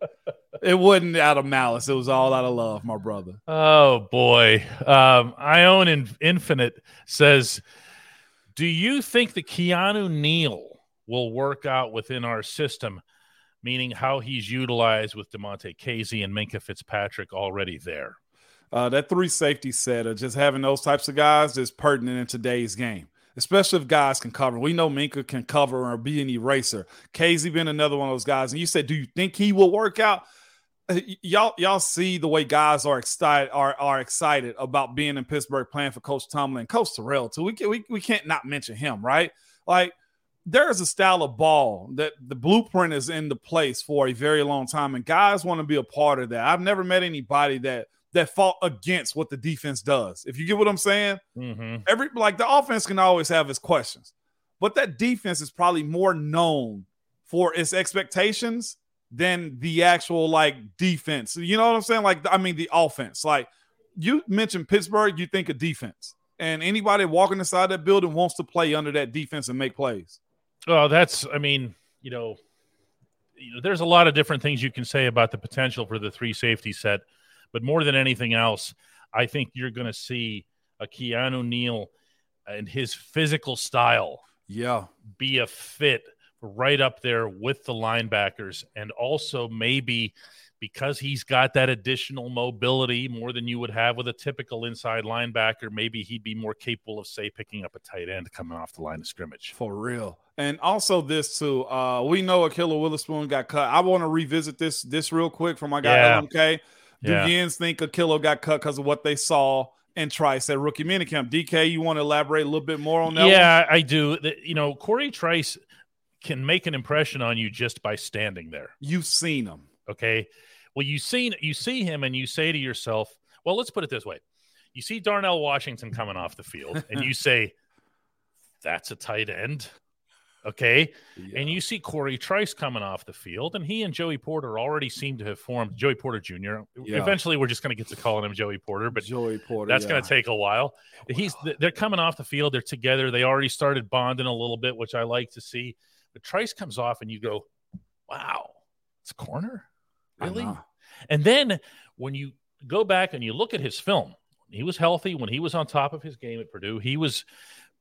It wasn't out of malice. It was all out of love, my brother. Oh boy. Um, Ione in- Infinite says, Do you think that Keanu Neal will work out within our system? Meaning how he's utilized with Damontae Kazee and Minkah Fitzpatrick already there. Uh, that three safety set of just having those types of guys is pertinent in today's game, especially if guys can cover. We know Minkah can cover or be an eraser. Kazee been another one of those guys. And you said, do you think he will work out? Uh, Y'all, y'all see the way guys are excited are, are excited about being in Pittsburgh playing for Coach Tomlin, Coach Teryl too. We can, we, we can't not mention him, right? Like there's a style of ball that the blueprint is in the place for a very long time, and guys want to be a part of that. I've never met anybody that that fought against what the defense does. If you get what I'm saying, Mm-hmm. every like the offense can always have its questions, but that defense is probably more known for its expectations than the actual like defense. You know what I'm saying? Like I mean the offense. Like you mentioned Pittsburgh, you think of defense. And anybody walking inside that building wants to play under that defense and make plays. Oh, that's, I mean, you know, you know, there's a lot of different things you can say about the potential for the three safety set, but more than anything else, I think you're going to see a Keanu Neal and his physical style Yeah. be a fit right up there with the linebackers and also maybe because he's got that additional mobility more than you would have with a typical inside linebacker maybe he'd be more capable of say picking up a tight end coming off the line of scrimmage For real. And also this too. Uh we know Ahkello Witherspoon got cut. I want to revisit this this real quick from my guy Yeah. LMK. Do Yeah. Yens think Ahkello got cut because of what they saw and Trice at rookie minicamp? DK, you want to elaborate a little bit more on that? one? yeah i do you know cory trice can make an impression on you just by standing there You've seen him. Okay. Well, you see you see him and you say to yourself, well, let's put it this way. You see Darnell Washington coming off the field and you say, that's a tight end. Okay. Yeah. And you see Cory Trice coming off the field, and he and Joey Porter already seem to have formed Joey Porter Jr. Yeah. Eventually, we're just going to get to calling him Joey Porter, but Joey Porter. that's yeah. going to take a while. He's they're coming off the field, they're together. They already started bonding a little bit, which I like to see. But Trice comes off, and you go, "Wow, it's a corner, really?" And then when you go back and you look at his film, he was healthy when he was on top of his game at Purdue. He was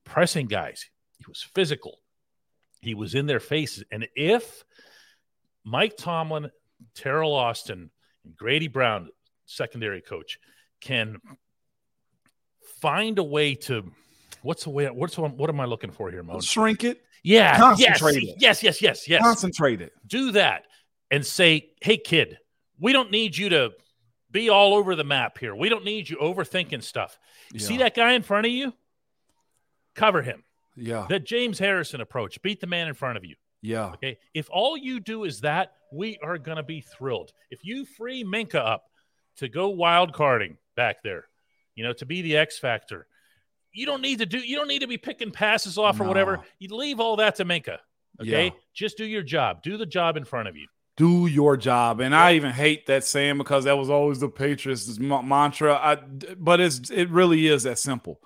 pressing guys. He was physical. He was in their faces. And if Mike Tomlin, Teryl Austin, and Grady Brown, secondary coach, can find a way to what's the way what's what am I looking for here, Mo? Shrink it, Yeah, yes, Concentrate it. yes, yes, yes, yes concentrate it. do that and say, hey, kid, we don't need you to be all over the map here. We don't need you overthinking stuff. You see that guy in front of you? Cover him. Yeah, That James Harrison approach. Beat the man in front of you. yeah, Okay. If all you do is that, we are going to be thrilled. If you free Minkah up to go wild carding back there, you know, to be the X factor, you don't need to do, you don't need to be picking passes off or whatever. You leave all that to Minkah. Okay. Yeah. Just do your job. Do the job in front of you. Do your job. And I even hate that saying because that was always the Patriots' ma- mantra. I, but it's it really is that simple.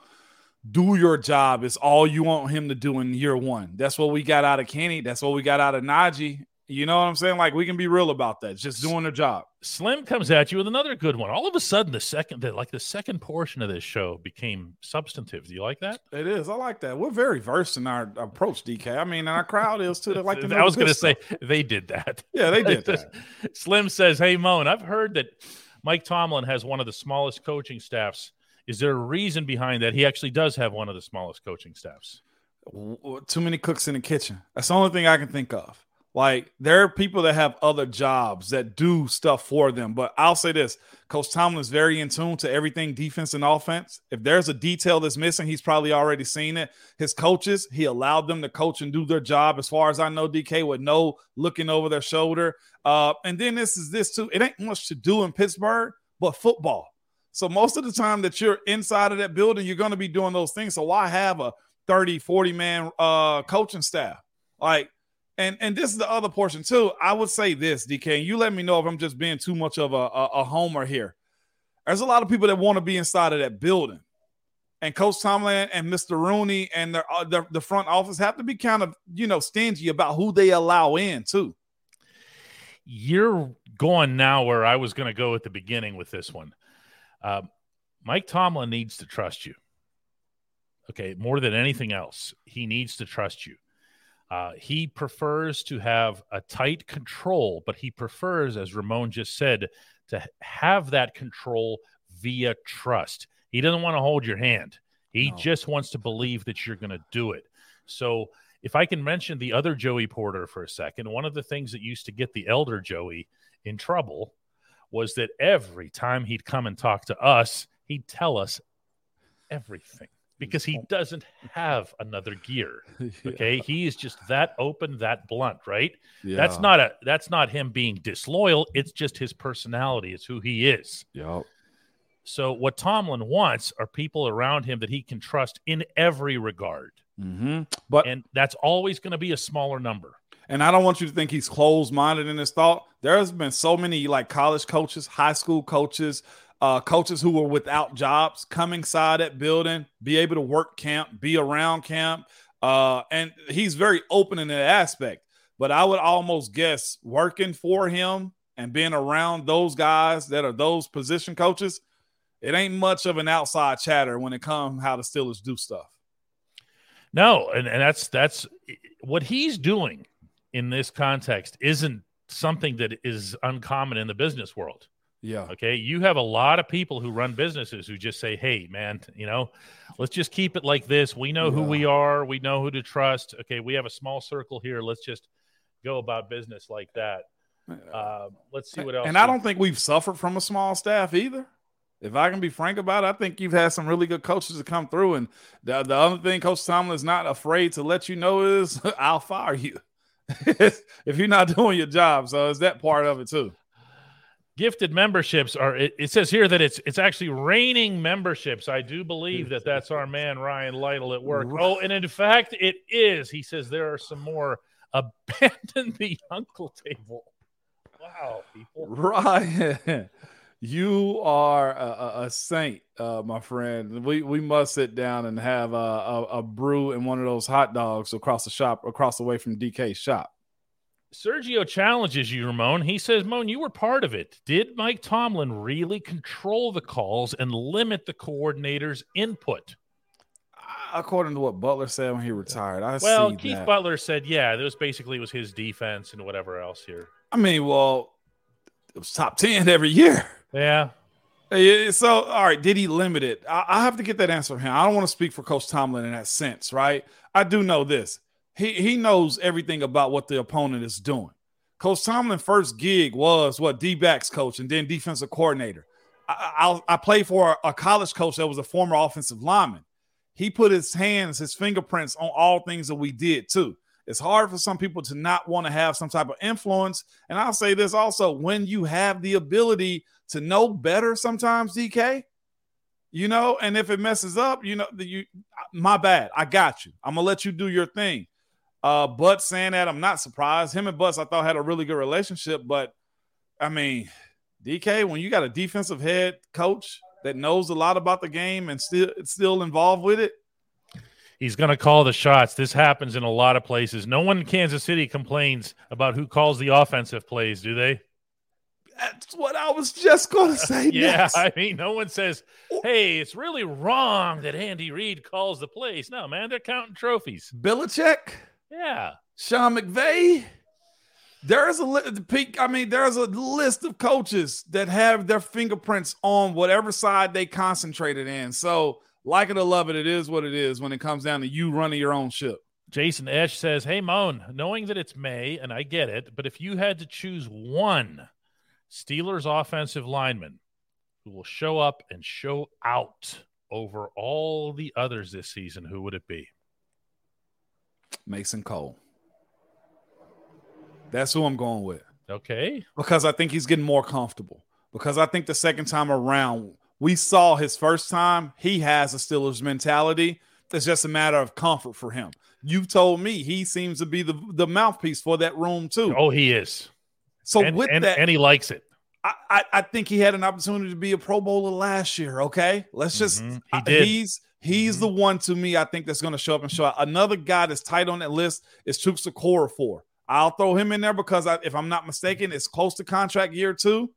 Do your job is all you want him to do in year one. That's what we got out of Kenny. That's what we got out of Najee. You know what I'm saying? Like we can be real about that. Just doing their job. Slim comes at you with another good one. All of a sudden, the second, the, like the second portion of this show became substantive. Do you like that? It is. I like that. We're very versed in our approach, DK. I mean, and our crowd is too. They like to I was going to say they did that. Yeah, they did that. Slim says, "Hey, Moan, I've heard that Mike Tomlin has one of the smallest coaching staffs. Is there a reason behind that? He actually does have one of the smallest coaching staffs. Too many cooks in the kitchen. That's the only thing I can think of. Like there are people that have other jobs that do stuff for them. But I'll say this: Coach Tomlin is very in tune to everything defense and offense. If there's a detail that's missing, he's probably already seen it. His coaches, he allowed them to coach and do their job. As far as I know, DK with no looking over their shoulder. Uh, and then this is this too. It ain't much to do in Pittsburgh, but football. So most of the time that you're inside of that building, you're going to be doing those things. So why have a 30, 40 man uh coaching staff? Like, and and this is the other portion too. I would say this, DK, and you let me know if I'm just being too much of a, a, a homer here. There's a lot of people that want to be inside of that building. And Coach Tomlin and Mr. Rooney and their, uh, their the front office have to be kind of, you know, stingy about who they allow in too. You're going now where I was going to go at the beginning with this one. Uh, Mike Tomlin needs to trust you. Okay, more than anything else, he needs to trust you. Uh, he prefers to have a tight control, but he prefers, as Ramon just said, to have that control via trust. He doesn't want to hold your hand. He No. just wants to believe that you're going to do it. So, if I can mention the other Joey Porter for a second, one of the things that used to get the elder Joey in trouble was that every time he'd come and talk to us, he'd tell us everything because he doesn't have another gear. Okay. He is just that open, that blunt, right? That's not a that's not him being disloyal. It's just his personality. It's who he is. Yep. So what Tomlin wants are people around him that he can trust in every regard. Mm-hmm. But And that's always going to be a smaller number. And I don't want you to think he's closed minded in his thought. There's been so many like college coaches, high school coaches, uh, coaches who were without jobs come inside that building, be able to work camp, be around camp. Uh, and he's very open in that aspect. But I would almost guess working for him and being around those guys that are those position coaches, it ain't much of an outside chatter when it comes how the Steelers do stuff. No, and, and that's that's what he's doing in this context isn't something that is uncommon in the business world. Yeah. Okay. You have a lot of people who run businesses who just say, Hey, man, you know, let's just keep it like this. We know who we are. We know who to trust. Okay. We have a small circle here. Let's just go about business like that. Uh, let's see what else. And I don't think we've suffered from a small staff either. If I can be frank about it, I think you've had some really good coaches to come through. And the, the other thing Coach Tomlin is not afraid to let you know is I'll fire you if you're not doing your job. So it's that part of it too. Gifted memberships are it, it, says here that it's it's actually raining memberships. I do believe that that's our man ryan lytle at work. Oh and in fact it is. He says there are some more. Abandon the uncle table. Wow people. Ryan you are a, a saint uh, my friend. We we must sit down and have a, a, a brew and one of those hot dogs across the shop across the way from dk's shop Sergio challenges you, Ramon. He says, Moan, you were part of it. Did Mike Tomlin really control the calls and limit the coordinator's input? Uh, according to what Butler said when he retired, I well, Keith that. Butler said, yeah, it was basically was his defense and whatever else here. I mean, well, it was top ten every year. Yeah. So, all right, did he limit it? I, I have to get that answer from him. I don't want to speak for Coach Tomlin in that sense, right? I do know this he he knows everything about what the opponent is doing. Coach Tomlin first gig was what D backs coach and then defensive coordinator. I, I, I played for a, a college coach that was a former offensive lineman. He put his hands, his fingerprints on all things that we did too. It's hard for some people to not want to have some type of influence. And I'll say this also when you have the ability to know better sometimes, DK, you know, and if it messes up, you know, you my bad. I got you. I'm gonna let you do your thing. Uh, but saying that, I'm not surprised. Him and Butts, I thought had a really good relationship. But I mean, DK, when you got a defensive head coach that knows a lot about the game and still still involved with it, he's going to call the shots. This happens in a lot of places. No one in Kansas City complains about who calls the offensive plays, do they? That's what I was just going to say. yeah, next. I mean, no one says, "Hey, it's really wrong that Andy Reid calls the plays." No, man, they're counting trophies. Belichick. Yeah. Sean McVay. There's a li- I mean, there's a list of coaches that have their fingerprints on whatever side they concentrated in. So, like it or love it, it is what it is when it comes down to you running your own ship. Jason Esch says, Hey, Moan, knowing that it's May, and I get it, but if you had to choose one Steelers offensive lineman who will show up and show out over all the others this season, who would it be? Mason Cole. That's who I'm going with. Okay. Because I think he's getting more comfortable. Because I think the second time around, we saw his first time, he has a Steelers mentality. It's just a matter of comfort for him. You've told me he seems to be the, the mouthpiece for that room, too. Oh, he is. So and, with and, that, and he likes it. I, I, I, think he had an opportunity to be a Pro Bowler last year. Okay, let's just mm-hmm. he did. he's He's mm-hmm. the one to me, I think, that's going to show up and show out. Another guy that's tight on that list is Chuks Okorafor. I'll throw him in there because I, if I'm not mistaken, it's close to contract year two.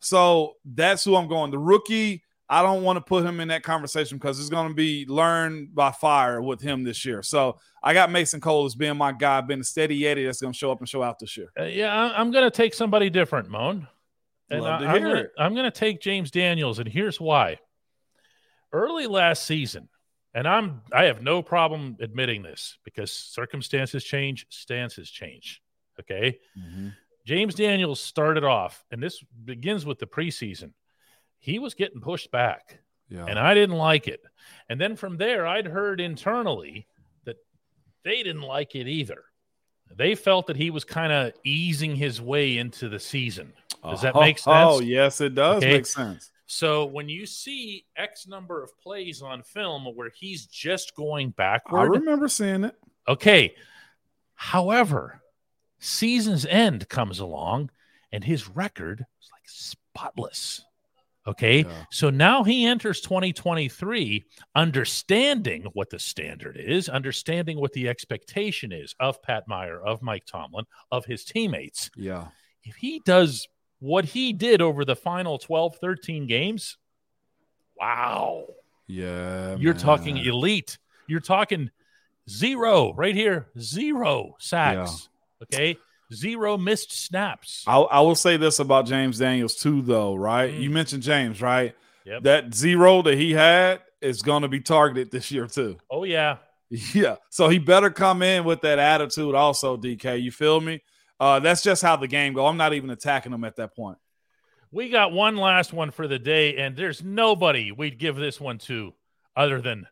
So that's who I'm going. The rookie, I don't want to put him in that conversation because it's going to be learned by fire with him this year. So I got Mason Cole as being my guy, being a steady Eddie that's going to show up and show out this year. Uh, yeah, I'm going to take somebody different, Moan. And Love I, am going to take James Daniels, and here's why early last season, and I'm I have no problem admitting this because circumstances change, stances change. Okay. Mm-hmm. James Daniels started off, and this begins with the preseason. He was getting pushed back, yeah. and I didn't like it. And then from there, I'd heard internally that they didn't like it either. They felt that he was kind of easing his way into the season. Does that make oh, sense? Oh, yes, it does okay. make sense. So when you see X number of plays on film where he's just going backward, I remember seeing it. Okay. However, season's end comes along and his record is like spotless. Okay. Yeah. So now he enters 2023 understanding what the standard is, understanding what the expectation is of Pat Meyer, of Mike Tomlin, of his teammates. Yeah. If he does what he did over the final 12, 13 games, wow. Yeah. You're man. talking elite. You're talking zero right here, zero sacks. Yeah. Okay. Zero missed snaps. I, I, will say this about James Daniels, too, though, right? Mm. You mentioned James, right? Yep. That zero that he had is going to be targeted this year, too. Oh, yeah. Yeah. So he better come in with that attitude, also, DK. You feel me? Uh, that's just how the game go. I'm not even attacking them at that point. We got one last one for the day, and there's nobody we'd give this one to other than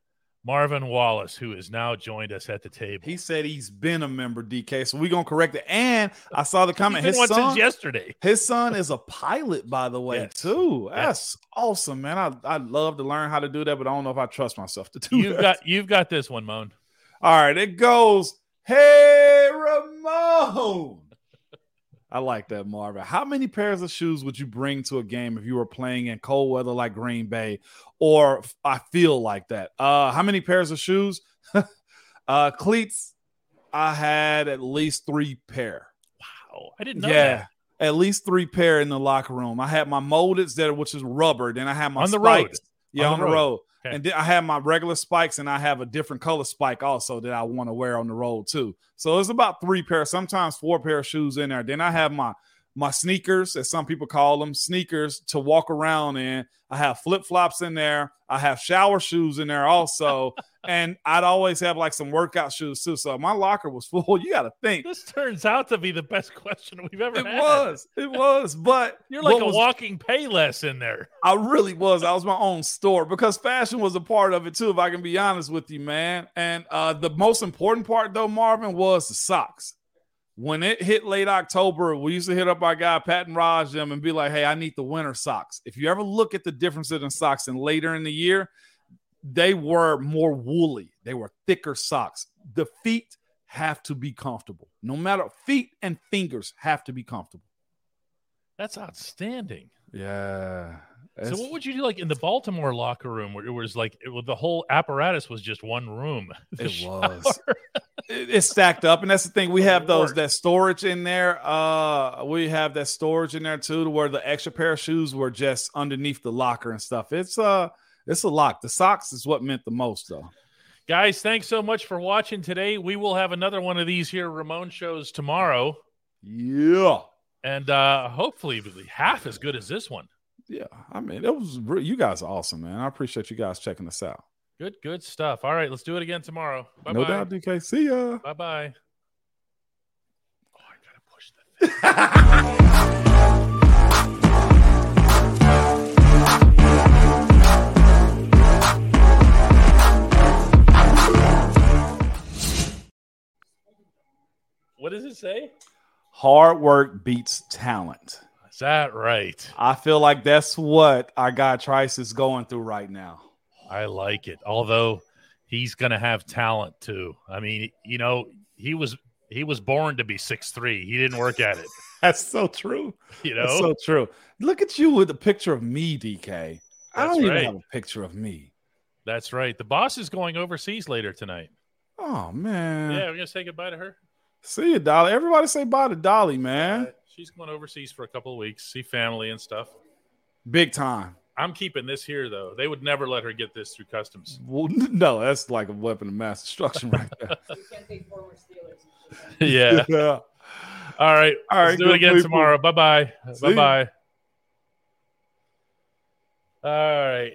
Marvin Wallace, who has now joined us at the table. He said he's been a member, DK. So we're gonna correct it. And I saw the comment. His son, yesterday. his son is a pilot, by the way, Yes. too. That's awesome, man. I I'd love to learn how to do that, but I don't know if I trust myself to do You've that. got you've got this one, Moan. All right, it goes. Hey, Ramon. I like that, Marvin. How many pairs of shoes would you bring to a game if you were playing in cold weather like Green Bay, or I feel like that? Uh, how many pairs of shoes? uh, cleats. I had at least three pair. Wow, I didn't know yeah, that. at least three pair in the locker room. I had my moldeds that which is rubber. Then I had my On the road. Yeah, On on, the the road. road. Okay. And then I have my regular spikes, and I have a different color spike also that I want to wear on the road too. So it's about three pair, sometimes four pair of shoes in there. Then I have my my sneakers, as some people call them, sneakers to walk around in. I have flip flops in there. I have shower shoes in there also, and I'd always have like some workout shoes too. So my locker was full. You got to think. This turns out to be the best question we've ever had. It had. was, it was, but You're like a was- walking payless in there. I really was. I was my own store because fashion was a part of it too, if I can be honest with you, man. And uh, the most important part, though, Marvin, was the socks. When it hit late October, we used to hit up our guy Pat and Raj them and be like, "Hey, I need the winter socks." If you ever look at the differences in socks and later in the year, they were more woolly. They were thicker socks. The feet have to be comfortable. No matter feet and fingers have to be comfortable. That's outstanding. Yeah. So what would you do like in the Baltimore locker room where it was like it, was- the whole apparatus was just one room? It shower. was. it- it's stacked up and that's the thing we have those that storage in there uh we have that storage in there too to where the extra pair of shoes were just underneath the locker and stuff it's uh it's a lot the socks is what meant the most though Guys, thanks so much for watching today. We will have another one of these here Ramon shows tomorrow, yeah and uh hopefully it'll be half as good as this one. Yeah i mean it was re- you guys are awesome man i appreciate you guys checking us out Good, good stuff. All right, let's do it again tomorrow. Bye-bye. no doubt dk see ya Bye bye. Oh, I gotta push that. What does it say? hard work beats talent Is that right? i feel like that's what our guy trice is going through right now I like it. Although he's gonna have talent too. I mean, you know, he was he was born to be six three. He didn't work at it. that's so true You know, That's so true. Look at you with a picture of me, DK. I don't even have a picture of me. that's right. The boss is going overseas later tonight. Oh man. Yeah, we're gonna say goodbye to her. See you, Dolly. Everybody say bye to Dolly, man. She's going overseas for a couple of weeks, see family and stuff. Big time. I'm keeping this here though. They would never let her get this through customs. Well, no, that's like a weapon of mass destruction right there. You can't take former Steelers. yeah. yeah. All right. All right, Let's do it again people. tomorrow. Bye bye. Bye bye. All right.